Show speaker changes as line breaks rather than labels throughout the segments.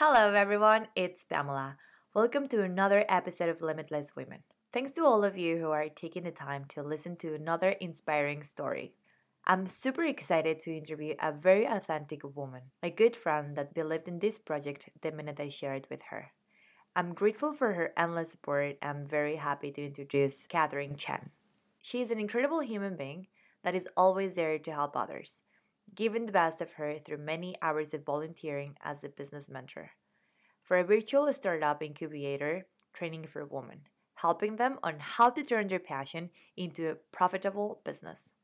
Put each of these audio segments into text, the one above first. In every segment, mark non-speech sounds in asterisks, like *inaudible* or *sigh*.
Hello, everyone. It's Pamela. Welcome to another episode of Limitless Women. Thanks to all of you who are taking the time to listen to another inspiring story. I'm super excited to interview a very authentic woman, a good friend that believed in this project the minute I shared it with her. I'm grateful for her endless support and very happy to introduce Catherine Chen. She is an incredible human being that is always there to help others, giving the best of her through many hours of volunteering as a business mentor. For a virtual startup incubator, training for women, helping them on how to turn their passion into a profitable business.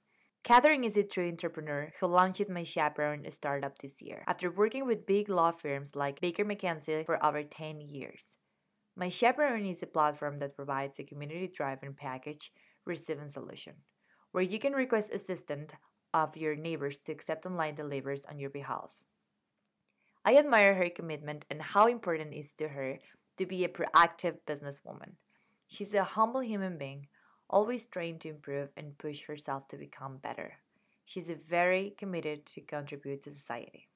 Catherine is a true entrepreneur who launched My Chaperone startup this year after working with big law firms like Baker McKenzie for over 10 years. My Chaperone is a platform that provides a community driven package receiving solution where you can request assistance of your neighbors to accept online deliveries on your behalf. I admire her commitment and how important it is to her to be a proactive businesswoman. She's a humble human being, always trying to improve and push herself to become better. She's very committed to contribute to society.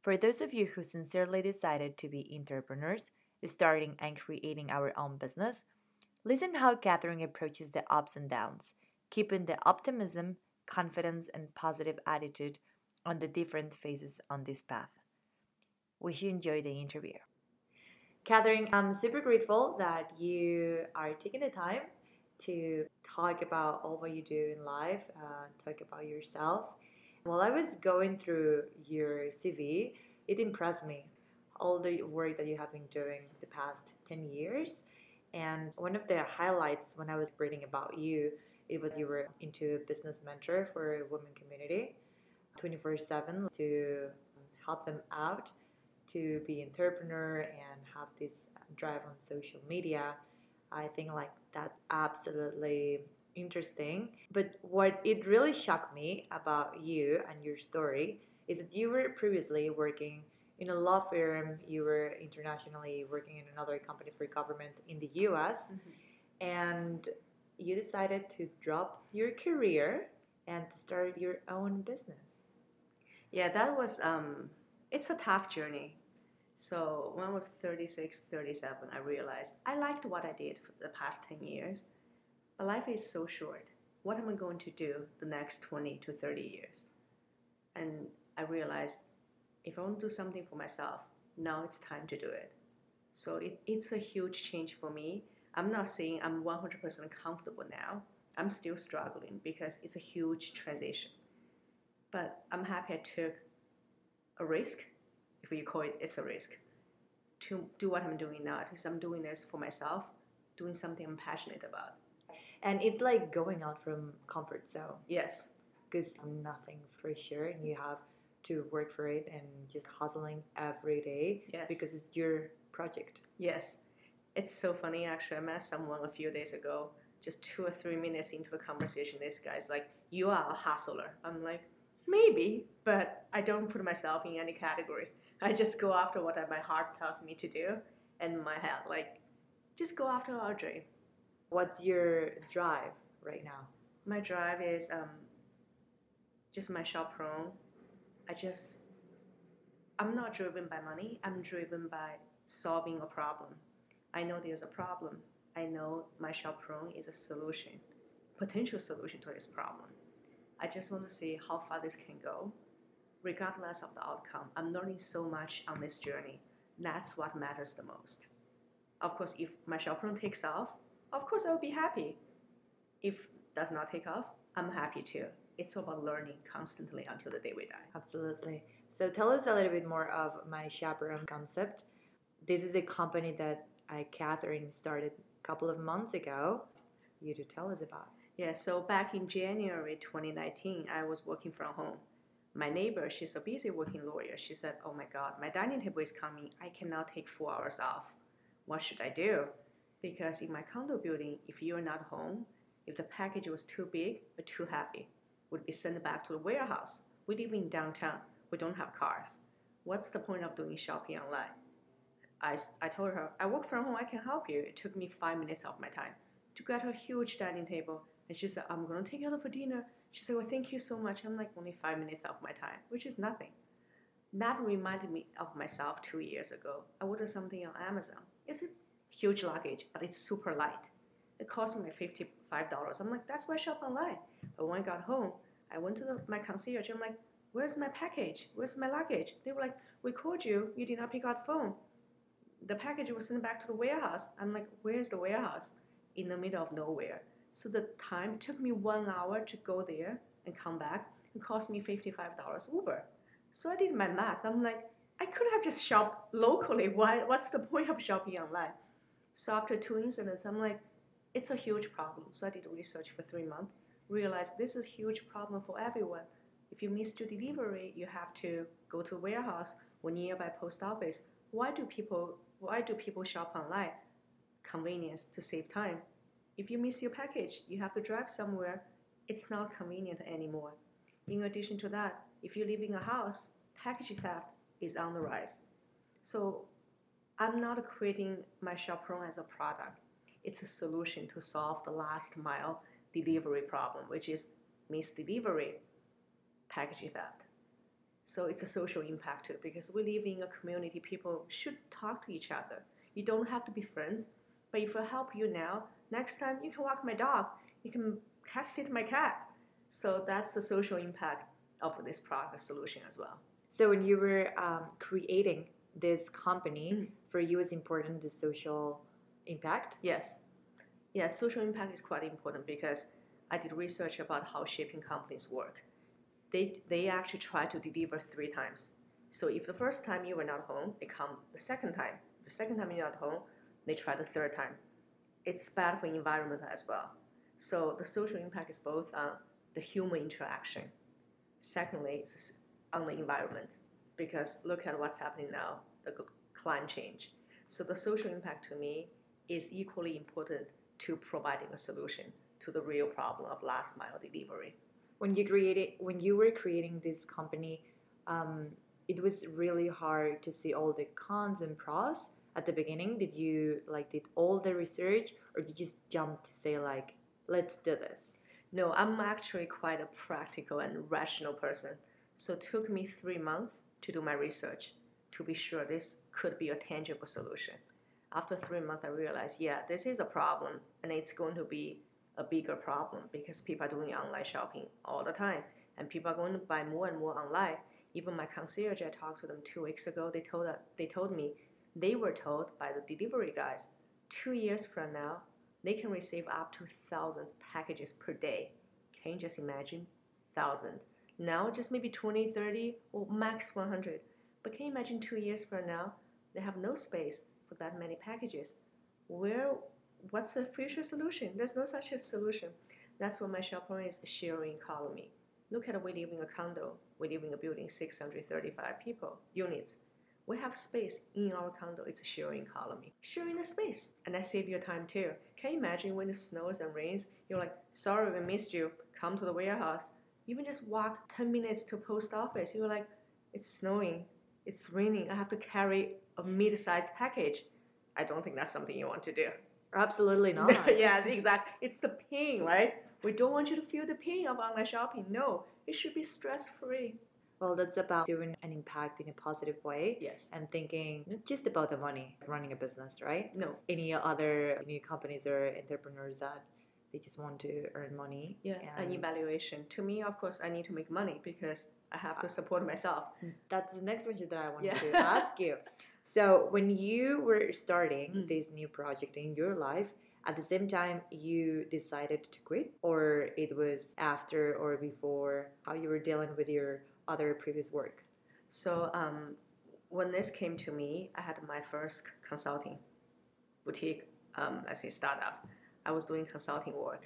For those of you who sincerely decided to be entrepreneurs, starting and creating our own business, listen how Catherine approaches the ups and downs, keeping the optimism, confidence, and positive attitude on the different phases on this path. Wish you enjoy the interview. Catherine, I'm super grateful that you are taking the time to talk about all what you do in life, uh, talk about yourself. While I was going through your CV, it impressed me all the work that you have been doing the past 10 years. And one of the highlights when I was reading about you, it was you were into a business mentor for a women community 24 7 to help them out to be entrepreneur and have this drive on social media. I think like that's absolutely interesting. But what it really shocked me about you and your story is that you were previously working in a law firm, you were internationally working in another company for government in the US, mm-hmm. and you decided to drop your career and start your own business.
Yeah, that was um, it's a tough journey. So when I was 36, 37, I realized I liked what I did for the past 10 years, but life is so short. What am I going to do the next 20 to 30 years? And I realized if I want to do something for myself, now it's time to do it. So it, it's a huge change for me. I'm not saying I'm 100% comfortable now. I'm still struggling because it's a huge transition. But I'm happy I took a risk, if you call it, it's a risk, to do what I'm doing now because I'm doing this for myself, doing something I'm passionate about.
And it's like going out from comfort zone.
Yes.
Because nothing for sure, and you have to work for it and just hustling every day
yes.
because it's your project.
Yes. It's so funny actually. I met someone a few days ago, just two or three minutes into a conversation. This guy's like, You are a hustler. I'm like, Maybe, but I don't put myself in any category. *laughs* I just go after what my heart tells me to do and my head, like, just go after our dream.
What's your drive right now?
My drive is um, just my shop chaperone I just, I'm not driven by money. I'm driven by solving a problem. I know there's a problem. I know my chaperone is a solution, potential solution to this problem. I just want to see how far this can go, regardless of the outcome. I'm learning so much on this journey. That's what matters the most. Of course, if my chaperone takes off, of course I will be happy. If does not take off, I'm happy too it's about learning constantly until the day we die.
Absolutely. So tell us a little bit more of my chaperone concept. This is a company that Catherine, started a couple of months ago. You to tell us about.
Yeah, so back in January 2019, I was working from home. My neighbor, she's a busy working lawyer. She said, Oh my God, my dining table is coming. I cannot take four hours off. What should I do? Because in my condo building, if you're not home, if the package was too big or too heavy, would be sent back to the warehouse. We live in downtown. We don't have cars. What's the point of doing shopping online? I, I told her, I work from home, I can help you. It took me five minutes of my time to get her huge dining table. And she said, I'm going to take it out for dinner. She said, Well, thank you so much. I'm like, only five minutes of my time, which is nothing. That reminded me of myself two years ago. I ordered something on Amazon. It's a huge luggage, but it's super light. It cost me $55. I'm like, that's why I shop online. But when I got home, I went to the, my concierge. I'm like, where's my package? Where's my luggage? They were like, we called you. You did not pick up the phone. The package was sent back to the warehouse. I'm like, where's the warehouse? In the middle of nowhere. So the time took me one hour to go there and come back. It cost me $55 Uber. So I did my math. I'm like, I could have just shopped locally. Why? What's the point of shopping online? So after two incidents, I'm like, it's a huge problem. So I did research for three months, realized this is a huge problem for everyone. If you miss your delivery, you have to go to warehouse or nearby post office. Why do people why do people shop online? Convenience to save time. If you miss your package, you have to drive somewhere. It's not convenient anymore. In addition to that, if you live in a house, package theft is on the rise. So I'm not creating my chaperone as a product it's a solution to solve the last mile delivery problem, which is misdelivery, package theft. So it's a social impact too, because we live in a community, people should talk to each other. You don't have to be friends, but if I help you now, next time you can walk my dog, you can cat sit my cat. So that's the social impact of this product solution as well.
So when you were um, creating this company, mm. for you it's important the social impact?
Yes. Yes, social impact is quite important because I did research about how shipping companies work. They, they actually try to deliver three times. So if the first time you were not home, they come the second time. The second time you're not home, they try the third time. It's bad for the environment as well. So the social impact is both on the human interaction. Secondly, it's on the environment because look at what's happening now, the climate change. So the social impact to me is equally important to providing a solution to the real problem of last mile delivery.
When you created, when you were creating this company, um, it was really hard to see all the cons and pros at the beginning. Did you like did all the research, or did you just jump to say like, let's do this?
No, I'm actually quite a practical and rational person. So it took me three months to do my research to be sure this could be a tangible solution after three months, I realized, yeah, this is a problem, and it's going to be a bigger problem because people are doing online shopping all the time, and people are going to buy more and more online. Even my concierge, I talked to them two weeks ago. They told they told me they were told by the delivery guys, two years from now, they can receive up to thousands packages per day. Can you just imagine? Thousand. Now just maybe 20, 30, or max 100. But can you imagine two years from now? They have no space for that many packages. Where, what's the future solution? There's no such a solution. That's what my chaperone is sharing economy. Look at we live in a condo. We live in a building 635 people units. We have space in our condo. It's sharing economy. Sharing the space, and that save your time too. Can you imagine when it snows and rains? You're like, sorry, we missed you. Come to the warehouse. Even just walk 10 minutes to post office. You're like, it's snowing. It's raining. I have to carry a mid-sized package, I don't think that's something you want to do.
Absolutely *laughs* not.
yes, exactly. It's the pain, right? We don't want you to feel the pain of online shopping. No, it should be stress-free.
Well, that's about doing an impact in a positive way.
Yes.
And thinking not just about the money, running a business, right?
No.
Any other new companies or entrepreneurs that they just want to earn money.
Yeah, and an evaluation. To me, of course, I need to make money because I have to ah. support myself.
That's the next question that I wanted yeah. to ask you. *laughs* So when you were starting mm. this new project in your life, at the same time you decided to quit? Or it was after or before how you were dealing with your other previous work?
So um, when this came to me i had my first consulting boutique um, let's say startup. I was doing consulting work.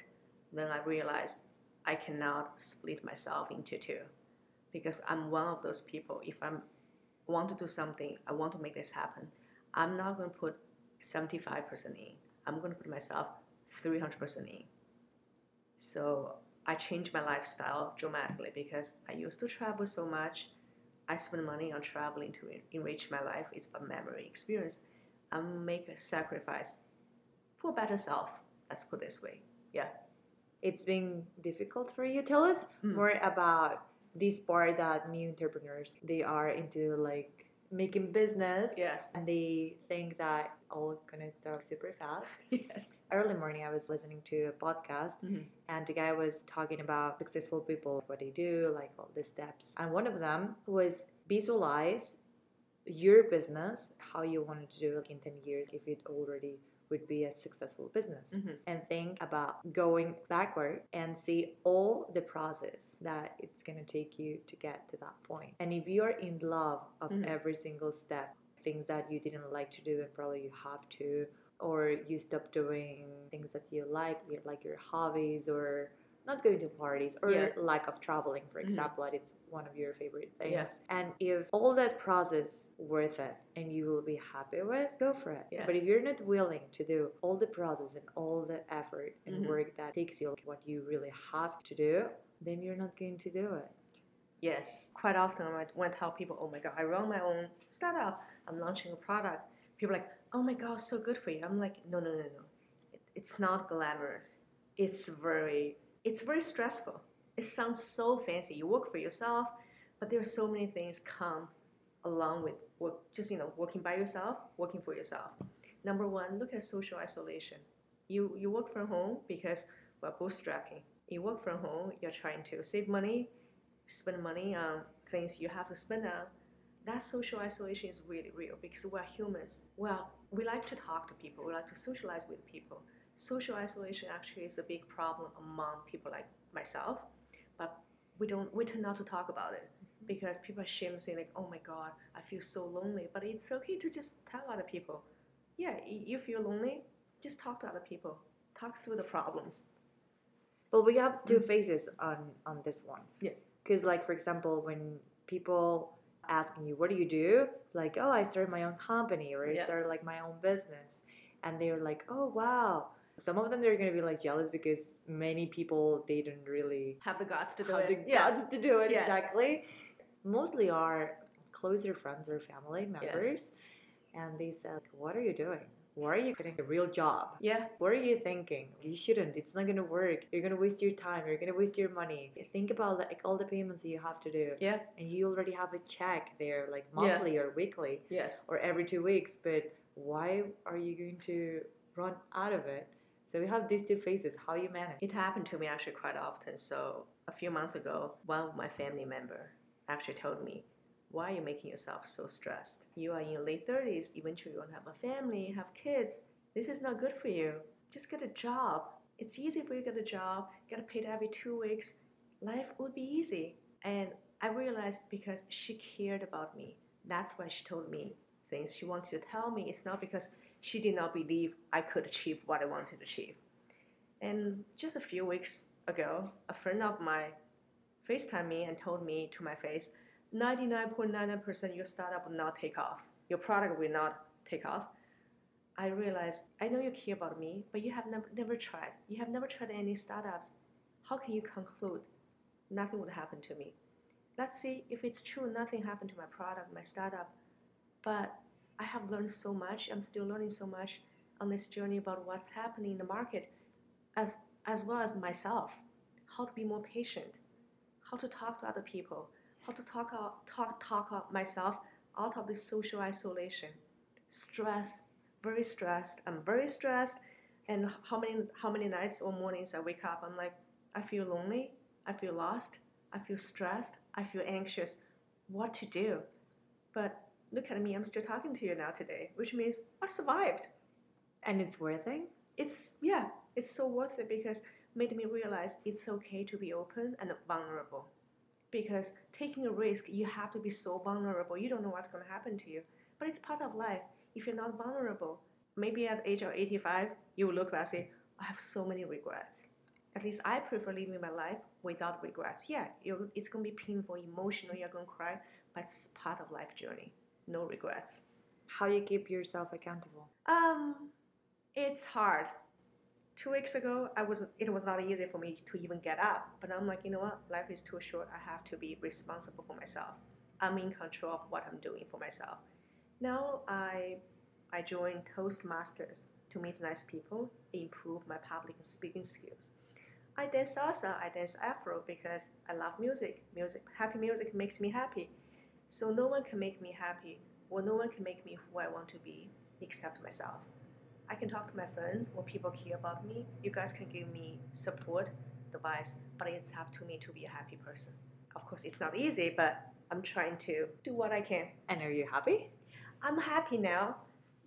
Then i realized i cannot split myself into two because i'm one of those people. If i'm want to do something, I want to make this happen, I'm not going to put 75% in. I'm going to put myself 300% in. So I changed my lifestyle dramatically because I used to travel so much. I spend money on traveling to enrich my life. It's a memory experience. I make a sacrifice for a better self. Let's put this way. Yeah.
It's been difficult for you. Tell us mm. more about this part that new entrepreneurs they are into like making business
Yes.
and they think that all gonna start super fast. *laughs*
Yes.
Early morning, I was listening to a podcast,
Mhm.
and the guy was talking about successful people, what they do, like all the steps. And one of them was visualize your business, how you wanted to do it in 10 years if it already would be a successful business.
Mhm.
And think about going backward and see all the process that it's going to take you to get to that point. And if you're in love of
Mhm.
every single step, things that you didn't like to do and probably you have to, or you stop doing things that you like, like your hobbies, or not going to parties, or
Yeah.
lack of traveling, for
Mhm.
example, that it's one of your favorite things.
Yeah.
And if all that process worth it and you will be happy with, go for it.
Yes.
But if you're not willing to do all the process and all the effort and
Mhm.
work that takes you what you really have to do, then you're not going to do it.
Yes, quite often I, when I tell people, "Oh my God, I run my own startup. I'm launching a product." People are like, "Oh my God, so good for you." I'm like, "No, no, no, no. It, it's not glamorous. It's very, it's very stressful. It sounds so fancy. You work for yourself, but there are so many things come along with work. Just you know, working by yourself, working for yourself. Number one, look at social isolation. You you work from home because we're bootstrapping. You work from home. You're trying to save money spend money on things you have to spend on, that social isolation is really real because we're humans. Well, we like to talk to people, we like to socialize with people. Social isolation actually is a big problem among people like myself, but we don't we tend not to talk about it mm-hmm. because people are ashamed saying like, oh my god, I feel so lonely. But it's okay to just tell other people, yeah, you feel lonely, just talk to other people, talk through the problems.
But we have two mm-hmm. phases on on this one.
Yeah.
Because like for example, when people asking you, "What do you do?" Like, "Oh, I started my own company," or "I
Yeah.
started like my own business," and they're like, "Oh, wow." Some of them they're gonna be like jealous because many people they don't really
Have the guts to do
have
it.
the guts to do it
Yes.
exactly. Mostly are closer friends or family members, and they said, "What are you doing? Why are you getting a real job?"
Yeah.
What are you thinking? You shouldn't. It's not gonna work. You're gonna waste your time. You're gonna waste your money. Think about like all the payments that you have to do,
Yeah.
and you already have a check there, like
Yeah.
monthly or weekly
Yes.
or every two weeks. But why are you going to run out of it? So we have these two phases. How you manage?
It happened to me actually quite often. So a few months ago, one of my family member actually told me, "Why are you making yourself so stressed? You are in your late thirties. Eventually, you're gonna have a family, have kids. This is not good for you. Just get a job. It's easy for you to get a job. Get paid every two weeks. Life would be easy." And I realized because she cared about me. That's why she told me things she wanted to tell me. It's not because she did not believe I could achieve what I wanted to achieve. And just a few weeks ago, a friend of mine FaceTimed me and told me to my face, 99.99% your startup will not take off. Your product will not take off. I realized, I know you care about me, but you have never, never tried. You have never tried any startups. How can you conclude nothing would happen to me? Let's see if it's true, nothing happened to my product, my startup. But have learned so much. I'm still learning so much on this journey about what's happening in the market, as as well as myself. How to be more patient, how to talk to other people, how to talk out, talk talk out myself out of this social isolation, stress, very stressed. I'm very stressed, and how many how many nights or mornings I wake up, I'm like, I feel lonely, I feel lost, I feel stressed, I feel anxious. What to do? But look at me, I'm still talking to you now today, which means I survived.
And it's worth it.
It's yeah, it's so worth it because made me realize it's okay to be open and vulnerable. Because taking a risk, you have to be so vulnerable. You don't know what's going to happen to you. But it's part of life. If you're not vulnerable, maybe at the age of 85, you will look back and say, I have so many regrets. At least I prefer living my life without regrets. Yeah, it's going to be painful, emotional, you're going to cry, but it's part of life journey. No regrets.
How you keep yourself accountable?
Um, it's hard. Two weeks ago, I was it was not easy for me to even get up. But I'm like, you know what? Life is too short. I have to be responsible for myself. I'm in control of what I'm doing for myself. Now I I joined Toastmasters to meet nice people, improve my public speaking skills. I dance salsa, I dance afro because I love music. Music, happy music makes me happy. So no one can make me happy, or no one can make me who I want to be except myself. I can talk to my friends or people care about me. You guys can give me support, advice, but it's up to me to be a happy person. Of course, it's not easy, but I'm trying to do what I can.
And are you happy?
I'm happy now.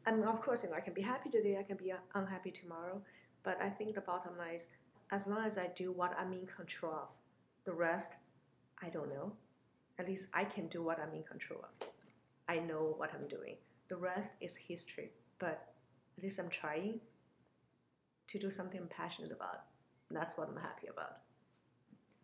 And of course, you know, I can be happy today, I can be unhappy tomorrow. But I think the bottom line is as long as I do what I'm in control of, the rest, I don't know. At least I can do what I'm in control of. I know what I'm doing. The rest is history. But at least I'm trying to do something I'm passionate about. That's what I'm happy about.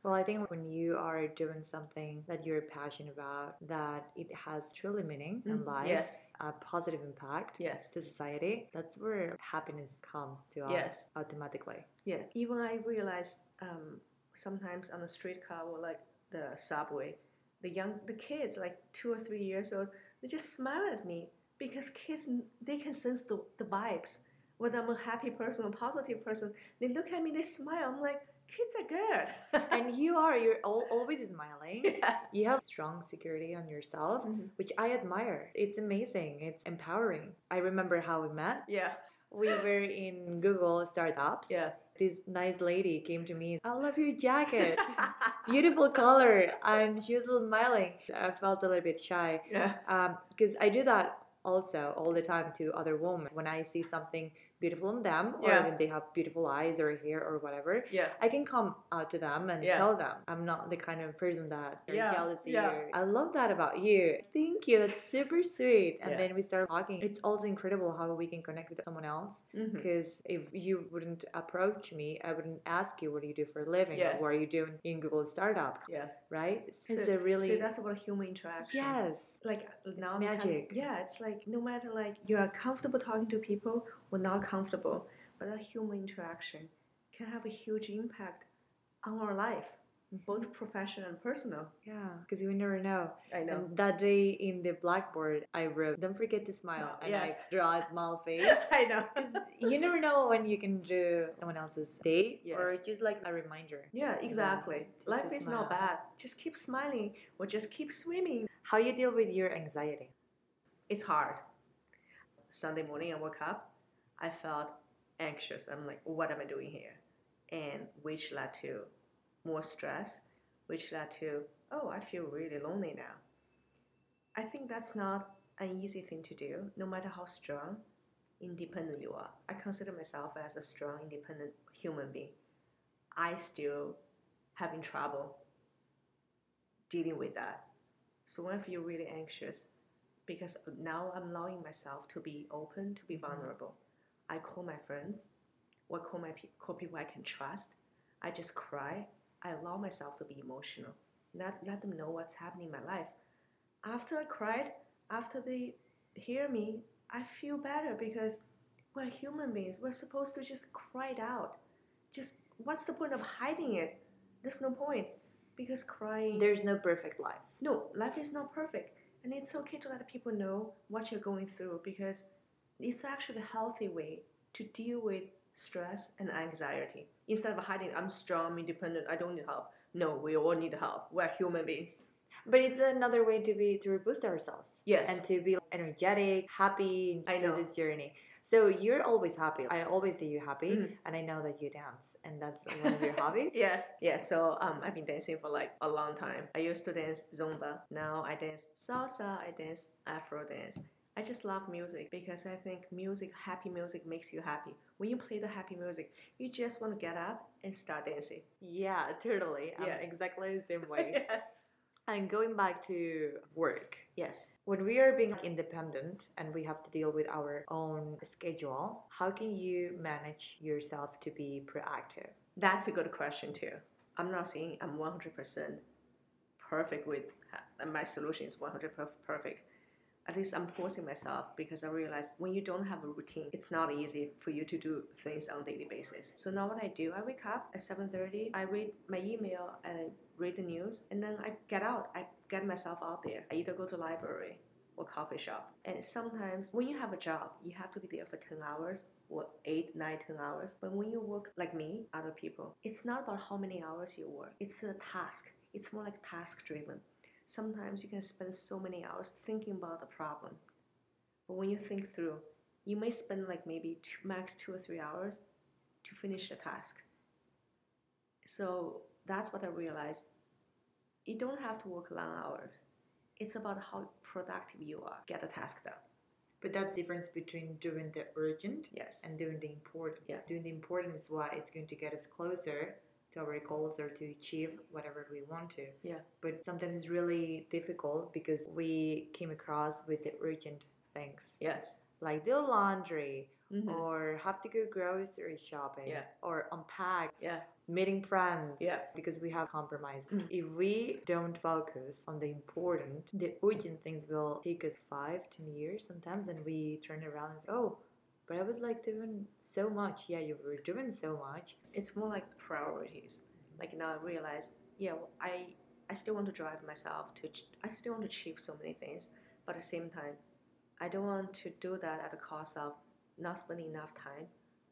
Well, I think when you are doing something that you're passionate about, that it has truly meaning in
Mm,
life,
yes.
a positive impact
Yes.
to society, that's where happiness comes to us
Yes.
automatically.
Yeah. Even I realized um, sometimes on the streetcar or like the subway, the young the kids like two or three years old, they just smile at me because kids they can sense the, the vibes. Whether I'm a happy person or positive person, they look at me, they smile. I'm like, kids are good. *laughs*
and you are, you're al- always smiling.
yeah.
You have strong security on yourself,
Mhm.
which I admire. It's amazing. It's empowering. I remember how we met.
Yeah.
We were in Google startups.
Yeah.
This nice lady came to me. I love your jacket. Beautiful color. And she was smiling. I felt a little bit shy
yeah.
Um, because I do that also all the time to other women. When I see something beautiful in them, or
Yeah.
when they have beautiful eyes or hair or whatever,
Yeah.
I can come out to them and
Yeah.
tell them I'm not the kind of person that
Yeah,
jealousy.
yeah.
Or, I love that about you. Thank you. That's super sweet. And then we start talking. It's also incredible how we can connect with someone else.
Mm-hmm.
Because if you wouldn't approach me, I wouldn't ask you what do you do for a living
Yes.
or what are you doing in Google startup,
Yeah.
right? It's
So-
a really
See, that's about human interaction.
yes.
like now I'm
magic.
Kind yeah, it's like no matter like you are comfortable talking to people or not comfortable, but that human interaction can have a huge impact on our life, both professional and personal.
Yeah, because you never know.
I know.
And that day in the blackboard, I wrote, "Don't forget to smile," oh, and
Yes.
I draw a small *laughs* face.
I know.
you never know when you can do someone else's day or just like a reminder.
Yeah, exactly.
to-
Life
to
is not bad. Just keep smiling or just keep swimming.
How you deal with your anxiety?
It's hard. Sunday morning, I woke up. I felt anxious. I'm like, what am I doing here? And which led to more stress, which led to, oh, I feel really lonely now. I think that's not an easy thing to do, no matter how strong, independent you are. I consider myself as a strong, independent human being. I still having trouble dealing with that. So when I feel really anxious, because now I'm allowing myself to be open, to be mm-hmm. vulnerable. I call my friends, or call my pe- call people I can trust. I just cry. I allow myself to be emotional. Let let them know what's happening in my life. After I cried, after they hear me, I feel better because we're human beings. We're supposed to just cry it out. Just what's the point of hiding it? There's no point because crying.
There's no perfect life.
No, life is not perfect. And it's okay to let people know what you're going through because it's actually a healthy way to deal with stress and anxiety. Instead of hiding, I'm strong, independent, I don't need help. No, we all need help. We're human beings.
But it's another way to be to boost ourselves.
Yes.
And to be energetic, happy
I know.
this journey. So you're always happy. I always see you happy,
Mhm.
and I know that you dance, and that's one of your hobbies. *laughs*
Yes. Yeah, so um, I've been dancing for like a long time. I used to dance Zumba. Now I dance salsa, I dance Afro dance. I just love music because I think music, happy music makes you happy. When you play the happy music, you just want to get up and start dancing.
Yeah, totally. I'm
Yes.
exactly the same *laughs* way.
yes.
and going back to work,
Yes.
when we are being independent and we have to deal with our own schedule, how can you manage yourself to be proactive?
That's a good question too. I'm not saying I'm 100% perfect with my solution is 100 per- perfect. At least I'm forcing myself because I realize when you don't have a routine, it's not easy for you to do things on a daily basis. So now what I do, I wake up at 7:30, I read my email, I read the news, and then I get out. I get myself out there. I either go to library, or coffee shop. And sometimes when you have a job, you have to be there for 10 hours or 8, 9, 10 hours. But when you work like me, other people, it's not about how many hours you work, it's a task. It's more like task driven. Sometimes you can spend so many hours thinking about the problem. But when you think through, you may spend like maybe two, max two or three hours to finish the task. So that's what I realized. You don't have to work long hours. It's about how productive you are, get the task done.
But that's the difference between doing the urgent
Yes.
and doing the important.
Yeah.
Doing the important is what it's going to get us closer to our goals or to achieve whatever we want to.
Yeah.
But sometimes it's really difficult because we came across with the urgent things.
Yes.
Like do laundry
Mhm.
or have to go grocery shopping
Yeah.
or unpack
Yeah.
meeting friends
Yeah.
because we have compromised.
Mm.
If we don't focus on the important, the urgent things will take us five, ten years sometimes, and we turn around and say, "Oh, but I was like doing so much." Yeah, you were doing so much.
It's more like priorities. Like now I realize, yeah, well, I I still want to drive myself to. I still want to achieve so many things, but at the same time, I don't want to do that at the cost of not spending enough time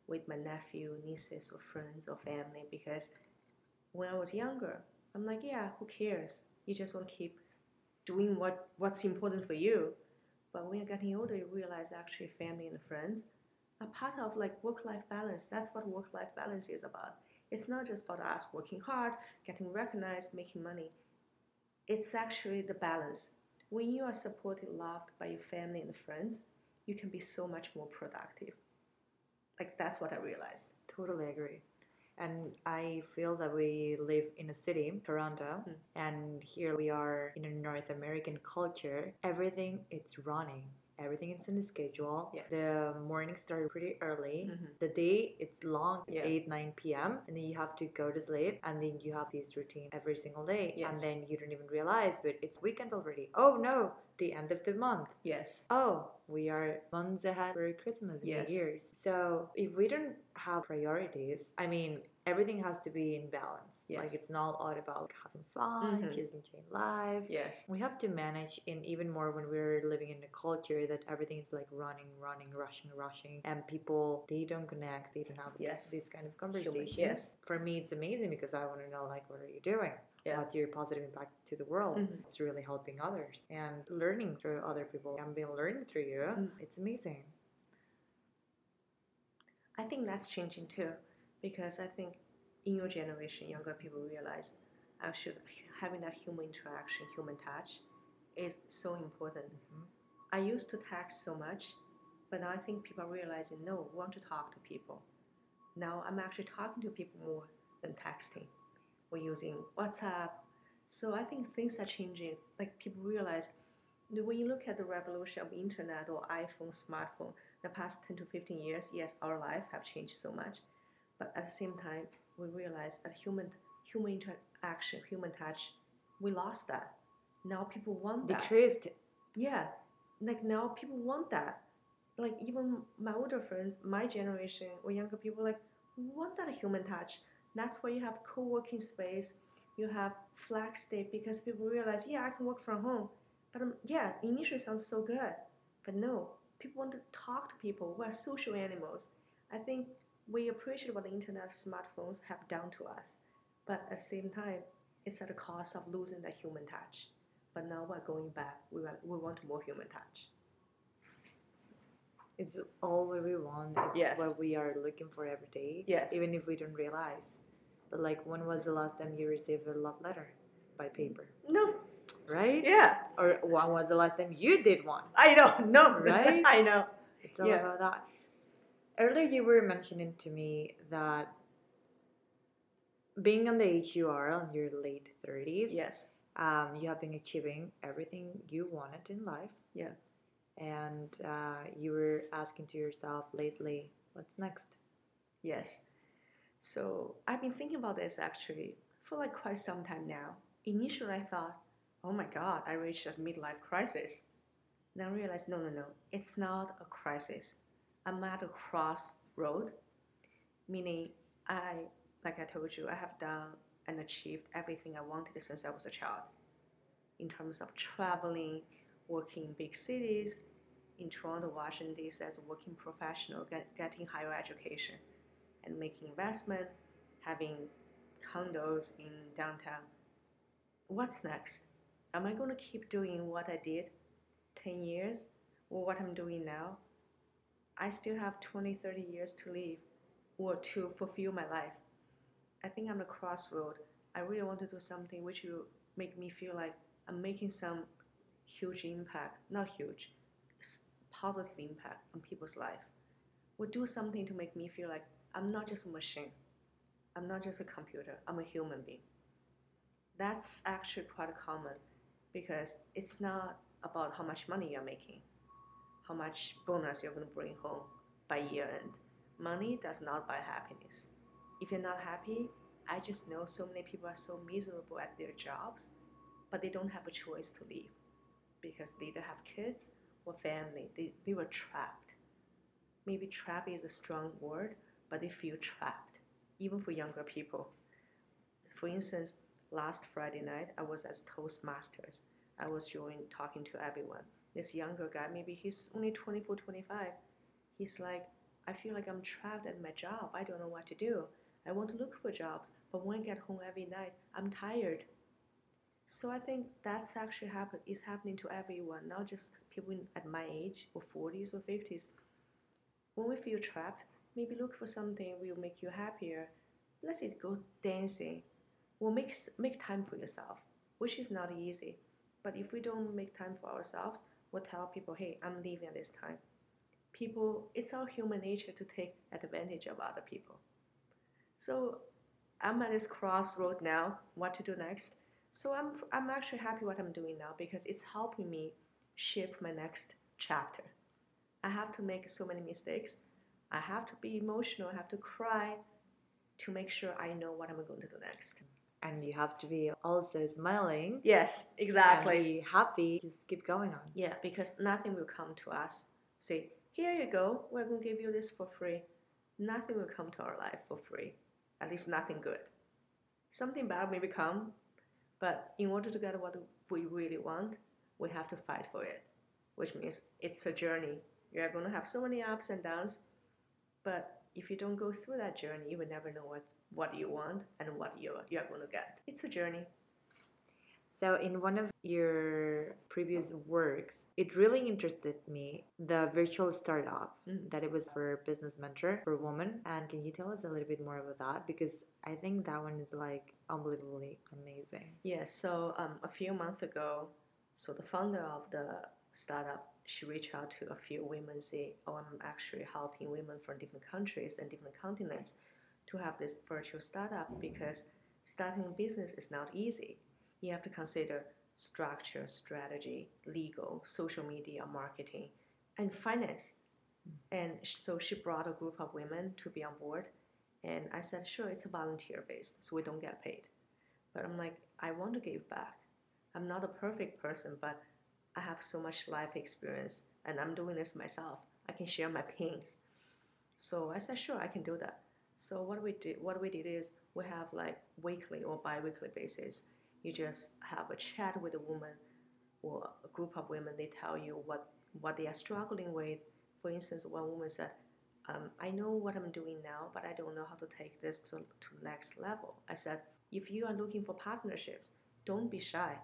with my nephew, nieces, or friends or family. Because when I was younger, I'm like, yeah, who cares? You just want to keep doing what what's important for you. But when you're getting older, you realize actually family and friends are part of like work-life balance. That's what work-life balance is about. It's not just about us working hard, getting recognized, making money. It's actually the balance. When you are supported, loved by your family and friends, you can be so much more productive. Like that's what I realized.
Totally agree. And I feel that we live in a city, Toronto,
Mm.
and here we are in a North American culture. Everything it's running. Everything is in the schedule.
Yeah.
The morning started pretty early.
Mhm.
The day it's long,
Yeah.
8, 9 p.m. And then you have to go to sleep and then you have this routine every single day. And then you don't even realize, but it's weekend already. Oh no, the end of the month.
Yes.
Oh, we are months ahead for Christmas
Yes.
New Year's. So if we don't have priorities, I mean, everything has to be in balance.
Yes.
Like it's not all about having fun,
Mhm.
just enjoying life.
Yes.
We have to manage in even more when we're living in a culture that everything is like running, running, rushing, rushing, and people they don't connect, they don't have
Yes.
this kind of conversations.
yes.
For me, it's amazing because I want to know like what are you doing?
Yeah.
What's your positive impact to the world?
Mhm.
It's really helping others and learning through other people. I'm being learning through you.
Mm.
It's amazing.
I think that's changing too, because I think in your generation, younger people realize actually having that human interaction, human touch, is so important.
Mhm.
I used to text so much, but now I think people are realizing no, we want to talk to people. Now I'm actually talking to people more than texting. We're using WhatsApp. So I think things are changing. Like people realize that when you look at the revolution of internet or iPhone, smartphone, the past 10 to 15 years, yes, our life have changed so much. But at the same time, we realize that human human interaction, human touch, we lost that. Now people want that.
Decreased.
Yeah, like now people want that. Like even my older friends, my generation or younger people, like want that human touch. That's why you have co-working space, you have flex day because people realize, yeah, I can work from home. But um, yeah, initially sounds so good, but no, people want to talk to people. We're social animals. I think we appreciate what the internet, smartphones have done to us, but at the same time, it's at the cost of losing that human touch. But now we're going back. We want, we want more human touch.
It's all what we want. It's
Yes.
what we are looking for every day.
Yes.
Even if we don't realize. But like when was the last time you received a love letter by paper?
No.
Right?
Yeah.
Or when was the last time you did one?
I don't know. *laughs*
Right?
I know.
It's all
Yeah.
about that. Earlier, you were mentioning to me that being on the age you are, in your late 30s,
Yes.
um, you have been achieving everything you wanted in life.
Yeah.
And uh, you were asking to yourself lately, what's next?
Yes. So I've been thinking about this actually for like quite some time now. Initially, I thought, oh my God, I reached a midlife crisis. Then I realized, no, no, no, it's not a crisis. I'm at a crossroad, meaning I, like I told you, I have done and achieved everything I wanted since I was a child. In terms of traveling, working in big cities, in Toronto, Washington, D.C. as a working professional, get, getting higher education and making investment, having condos in downtown. What's next? Am I going to keep doing what I did 10 years or what I'm doing now? I still have 20, 30 years to live or to fulfill my life. I think I'm a crossroad. I really want to do something which will make me feel like I'm making some huge impact, not huge, positive impact on people's life. Or do something to make me feel like I'm not just a machine. I'm not just a computer. I'm a human being. That's actually quite common because it's not about how much money you're making, how much bonus you're going to bring home by year end. Money does not buy happiness. If you're not happy, I just know so many people are so miserable at their jobs, but they don't have a choice to leave because they either have kids or family. They, they were trapped. Maybe trap is a strong word, but they feel trapped, even for younger people. For instance, last Friday night, I was at Toastmasters. I was doing talking to everyone. This younger guy, maybe he's only 24, 25. He's like, I feel like I'm trapped at my job. I don't know what to do. I want to look for jobs, but when I get home every night, I'm tired. So I think that's actually happen is happening to everyone, not just people in, at my age or 40s or 50s. When we feel trapped, maybe look for something will make you happier. Let's say go dancing, or make make time for yourself, which is not easy. But if we don't make time for ourselves, we'll tell people, hey, I'm leaving at this time. People, it's our human nature to take advantage of other people. So I'm at this crossroad now, what to do next. So I'm, I'm actually happy what I'm doing now because it's helping me shape my next chapter. I have to make so many mistakes. I have to be emotional. I have to cry to make sure I know what I'm going to do next.
And you have to be also smiling.
Yes, exactly.
Happy. Just keep going on.
Yeah, because nothing will come to us. Say, here you go. We're going to give you this for free. Nothing will come to our life for free. At least nothing good. Something bad may come, but in order to get what we really want, we have to fight for it, which means it's a journey. You're going to have so many ups and downs, but if you don't go through that journey, you will never know what, what you want and what you're, you're going to get. It's a journey.
So, in one of your previous works, it really interested me the virtual startup
Mm.
that it was for business mentor for women. And can you tell us a little bit more about that? Because I think that one is like unbelievably amazing.
Yes, so um, a few months ago, so the founder of the startup, she reached out to a few women, say, "Oh, I'm actually helping women from different countries and different continents to have this virtual startup because starting a business is not easy. You have to consider structure, strategy, legal, social media, marketing, and finance." Hmm. And so she brought a group of women to be on board, and I said, "Sure, it's a volunteer based, so we don't get paid." But I'm like, I want to give back. I'm not a perfect person, but I have so much life experience and I'm doing this myself. I can share my pains. So I said, sure, I can do that. So what we did, what we did is we have like weekly or bi-weekly basis. You just have a chat with a woman or a group of women. They tell you what what they are struggling with. For instance, one woman said, um, "I know what I'm doing now, but I don't know how to take this to to next level." I said, if you are looking for partnerships, don't be shy.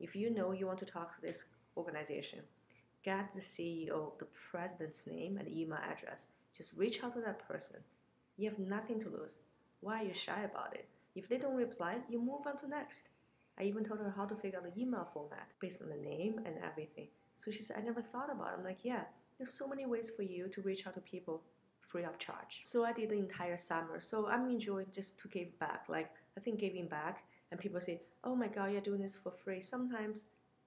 If you know you want to talk to this organization, get the CEO, the president's name and email address. Just reach out to that person. You have nothing to lose. Why are you shy about it? If they don't reply, you move on to next. I even told her how to figure out the email format based on the name and everything. So she said, I never thought about it. I'm like, yeah, there's so many ways for you to reach out to people free of charge. So I did the entire summer. So I'm enjoying just to give back. Like I think giving back and people say, Oh my god, you're doing this for free. Sometimes,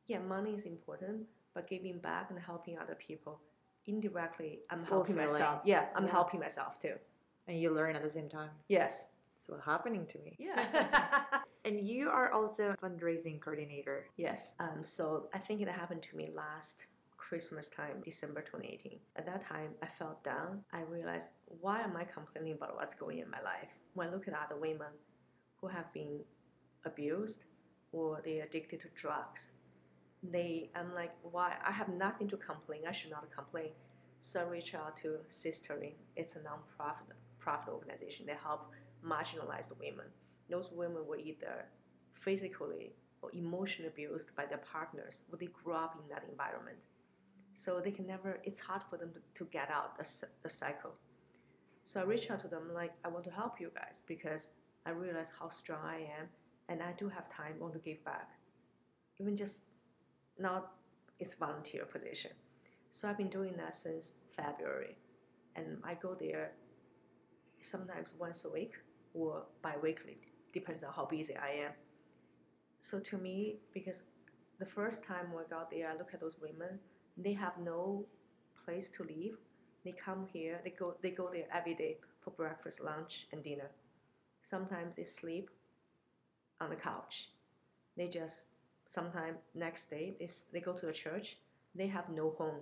yeah, money is important, but giving back and helping other people indirectly I'm helping
Fulfilling.
myself. Yeah, I'm
Yeah.
helping myself too.
And you learn at the same time.
Yes.
It's what's happening to me.
Yeah. *laughs* *laughs*
And you are also a fundraising coordinator.
yes. Um, so I think it happened to me last Christmas time, December 2018. At that time, I felt down. I realized, why am I complaining about what's going in my life? When I look at other women who have been abused or they're addicted to drugs, they, I'm like, why? I have nothing to complain. I should not complain. So I reach out to Sistering. It's a non-profit profit organization. They help marginalized women. Those women were either physically or emotionally abused by their partners, or they grew up in that environment. So they can never, it's hard for them to, to get out the, the cycle. So I reach out to them like, I want to help you guys because I realize how strong I am and I do have time, want to give back. Even just not, it's volunteer position. So I've been doing that since February. And I go there sometimes once a week or bi-weekly, depends on how busy I am. So to me, because the first time we got there, I look at those women, they have no place to live. They come here, they go, they go there every day for breakfast, lunch, and dinner. Sometimes they sleep on the couch. They just, sometimes next day, they, they go to a church, they have no home.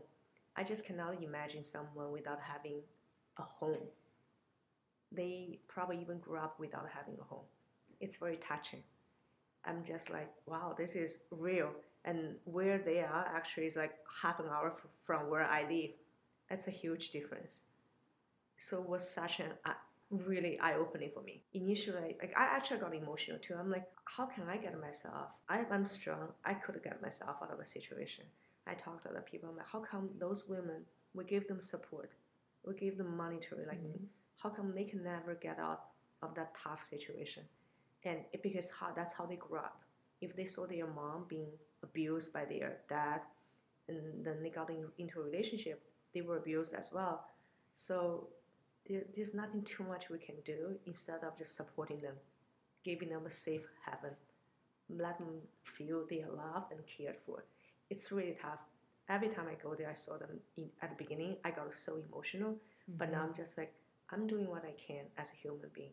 I just cannot imagine someone without having a home. They probably even grew up without having a home. It's very touching. I'm just like, wow, this is real. And where they are actually is like half an hour from where I live. That's a huge difference. So it was such an uh, really eye-opening for me. Initially, like I actually got emotional too. I'm like, how can I get myself? I, I'm strong. I could get myself out of a situation. I talked to other people. I'm like, how come those women? We give them support. We give them monetary. Like, mm-hmm. how come they can never get out of that tough situation? and it, because how that's how they grew up. If they saw their mom being abused by their dad, and then they got in, into a relationship, they were abused as well. So there, there's nothing too much we can do instead of just supporting them, giving them a safe haven, let them feel they are loved and cared for. It's really tough. Every time I go there, I saw them in, at the beginning. I got so emotional, mm-hmm. but now I'm just like I'm doing what I can as a human being.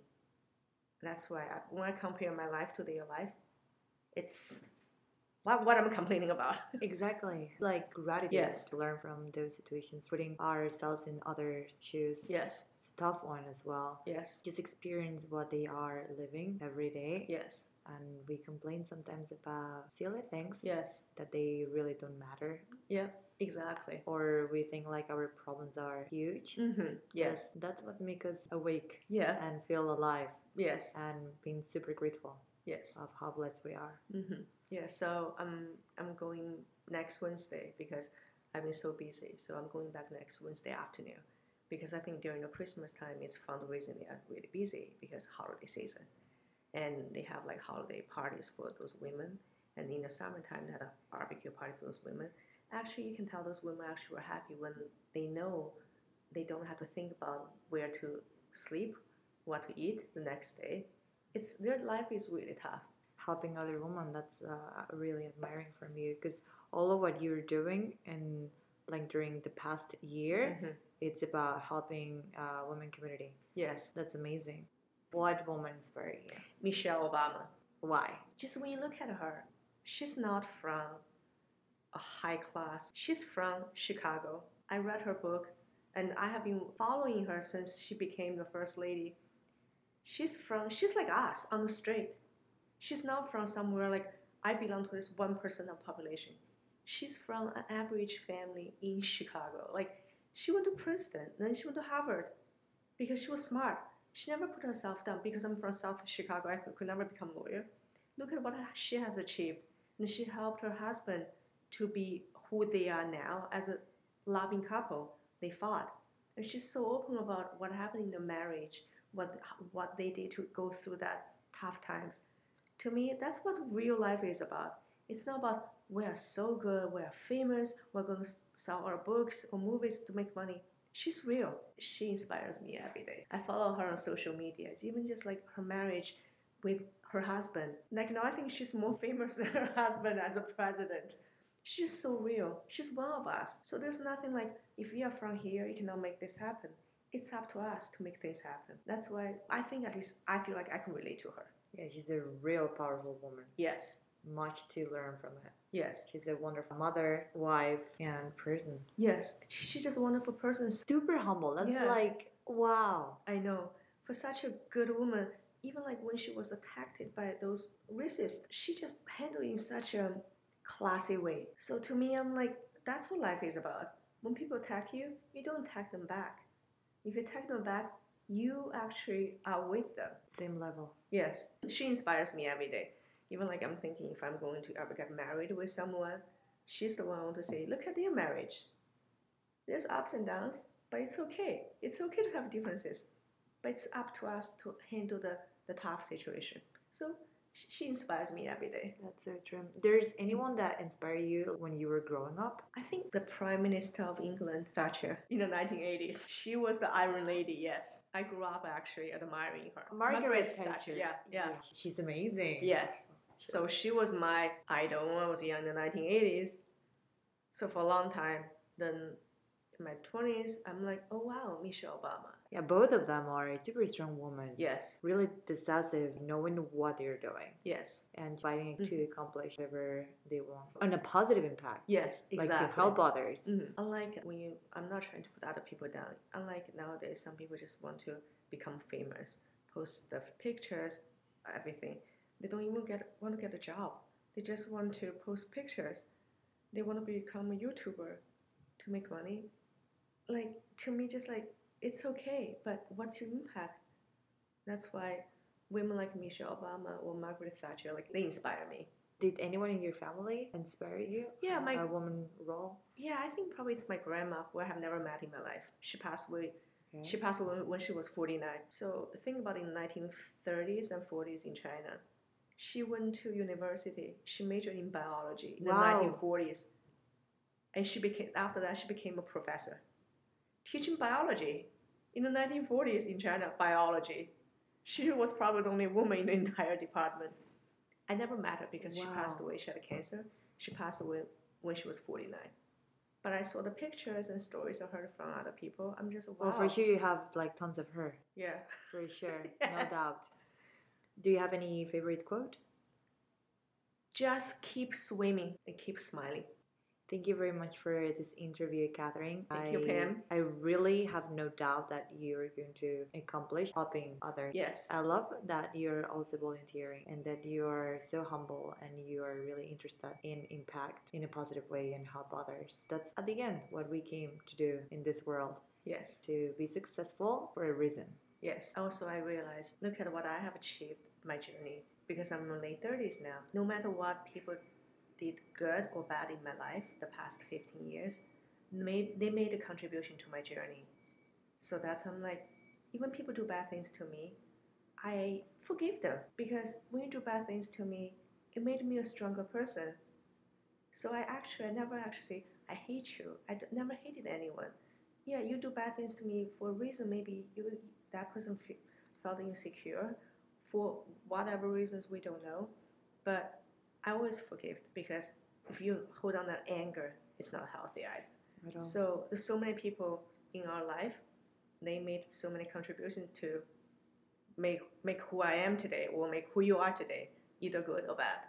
That's why I, when I compare my life to their life, it's what, what I'm *laughs* complaining about.
exactly. Like gratitude yes. to learn from those situations, putting ourselves in others' shoes.
Yes.
Tough one as well.
Yes.
Just experience what they are living every day.
Yes.
And we complain sometimes about silly things.
Yes.
That they really don't matter.
Yeah. Exactly.
Or we think like our problems are huge.
Mm-hmm. Yes.
That's what makes us awake.
Yeah.
And feel alive.
Yes.
And being super grateful.
Yes.
Of how blessed we are.
Mm-hmm. Yeah. So I'm I'm going next Wednesday because I've been so busy. So I'm going back next Wednesday afternoon because I think during the Christmas time it's fundraising they are really busy because holiday season, and they have like holiday parties for those women. And in the summertime, they had a barbecue party for those women. Actually, you can tell those women actually were happy when they know they don't have to think about where to sleep what to eat the next day. It's their life is really tough.
Helping other women, that's uh, really admiring from you because all of what you're doing and like during the past year, mm-hmm. It's about helping uh, women community.
Yes,
that's amazing. What woman inspired you?
Michelle Obama.
Why?
Just when you look at her, she's not from a high class. She's from Chicago. I read her book and I have been following her since she became the first lady she's from she's like us on the street. She's not from somewhere like I belong to this one percent of population. She's from an average family in Chicago. Like she went to Princeton, then she went to Harvard because she was smart. She never put herself down because I'm from South Chicago. I could, never become a lawyer. Look at what she has achieved. And she helped her husband to be who they are now as a loving couple. They fought. And she's so open about what happened in the marriage what what they did to go through that tough times. To me, that's what real life is about. It's not about we are so good, we are famous, we're going to sell our books or movies to make money. She's real. She inspires me every day. I follow her on social media, even just like her marriage with her husband. Like now, I think she's more *laughs* famous than her husband as a president. She's so real. She's one of us. So there's nothing like if you are from here, you cannot make this happen it's up to us to make things happen. That's why I think at least I feel like I can relate to her.
Yeah, she's a real powerful woman.
Yes.
Much to learn from her.
Yes.
She's a wonderful mother, wife, and person.
Yes. She's just a wonderful person.
Super humble. That's yeah. like, wow.
I know. For such a good woman, even like when she was attacked by those racists, she just handled in such a classy way. So to me, I'm like, that's what life is about. When people attack you, you don't attack them back. If you attack them back, you actually are with them.
Same level.
Yes, she inspires me every day. Even like I'm thinking if I'm going to ever get married with someone, she's the one to say, look at their marriage. There's ups and downs, but it's okay. It's okay to have differences, but it's up to us to handle the, the tough situation. So she inspires me every day.
That's so true. There's anyone that inspired you when you were growing up?
I think the Prime Minister of England, Thatcher, in the 1980s. She was the Iron Lady, yes. I grew up actually admiring her.
Margaret, Thatcher.
Yeah, yeah.
She's amazing.
Yes. So she was my idol when I was young in the 1980s. So for a long time, then in my 20s, I'm like, oh wow, Michelle Obama.
Yeah, both of them are a super strong woman.
Yes,
Really decisive, knowing what they're doing
yes,
and fighting
Mhm.
to accomplish whatever they want. And a positive impact.
yes, exactly.
Like to help others.
Mhm. Unlike when you, I'm not trying to put other people down. Unlike nowadays, some people just want to become famous, post the pictures, everything. They don't even get want to get a job. They just want to post pictures. They want to become a YouTuber to make money. Like to me, just like it's okay, but what's your impact? That's why women like Michelle Obama or Margaret Thatcher, like they inspire me.
Did anyone in your family inspire you?
Yeah, my-
a woman role.
Yeah, I think probably it's my grandma who I have never met in my life. She passed away
Okay.
She passed away when she was 49. So think about in 1930s and 40s in China. She went to university. She majored in biology in
Wow.
the 1940s. And she became after that she became a professor. Teaching biology in the 1940s in China, biology. She was probably the only woman in the entire department. I never met her because she passed away. She had cancer. She passed away when she was 49. But I saw the pictures and stories of her from other people. I'm just wow.
Well, for sure you have like tons of her.
Yeah.
For sure, *laughs* no doubt. Do you have any favorite quote?
Just keep swimming and keep smiling.
Thank you very much for this interview, Catherine.
Thank
I,
you, Pam.
I really have no doubt that you're going to accomplish helping others.
Yes.
I love that you're also volunteering and that you are so humble and you are really interested in impact in a positive way and help others. That's at the end what we came to do in this world
Yes.
to be successful for a reason.
Yes. Also, I realized look at what I have achieved my journey because I'm in my late 30s now. No matter what people did good or bad in my life the past 15 years, they made a contribution to my journey. So that's I'm like, even people do bad things to me, I forgive them because when you do bad things to me, it made me a stronger person. So I actually I never actually say I hate you. I d- never hated anyone. Yeah, you do bad things to me for a reason. Maybe you that person fe- felt insecure for whatever reasons we don't know. But I always forgive because if you hold on that anger, it's not healthy either.
Right.
So there's so many people in our life. They made so many contributions to make make who I am today, or make who you are today, either good or bad.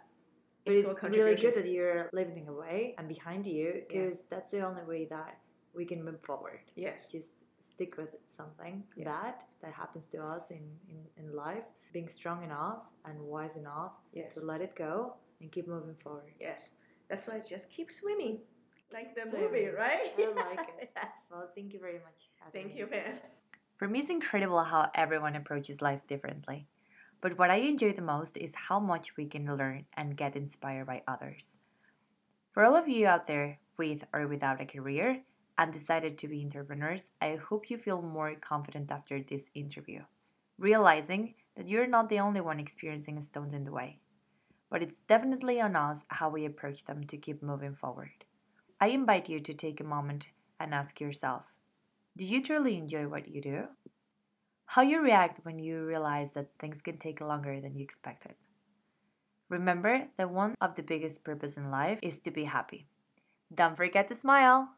But it's really good that you're leaving away and behind you
Yeah.
because that's the only way that we can move forward.
Yes.
Just stick with something
Yeah.
bad that happens to us in, in, in life, being strong enough and wise enough
Yes.
to let it go and keep moving forward.
Yes. That's why I just keep swimming, like the
Swimming.
movie, right?
I like it. *laughs*
yes.
Well, thank you very much.
Thank you, Pan.
For me, it's incredible how everyone approaches life differently. But what I enjoy the most is how much we can learn and get inspired by others. For all of you out there with or without a career and decided to be entrepreneurs, I hope you feel more confident after this interview, realizing that you're not the only one experiencing stones in the way. But it's definitely on us how we approach them to keep moving forward. I invite you to take a moment and ask yourself do you truly enjoy what you do? How you react when you realize that things can take longer than you expected. Remember that one of the biggest purpose in life is to be happy. Don't forget to smile.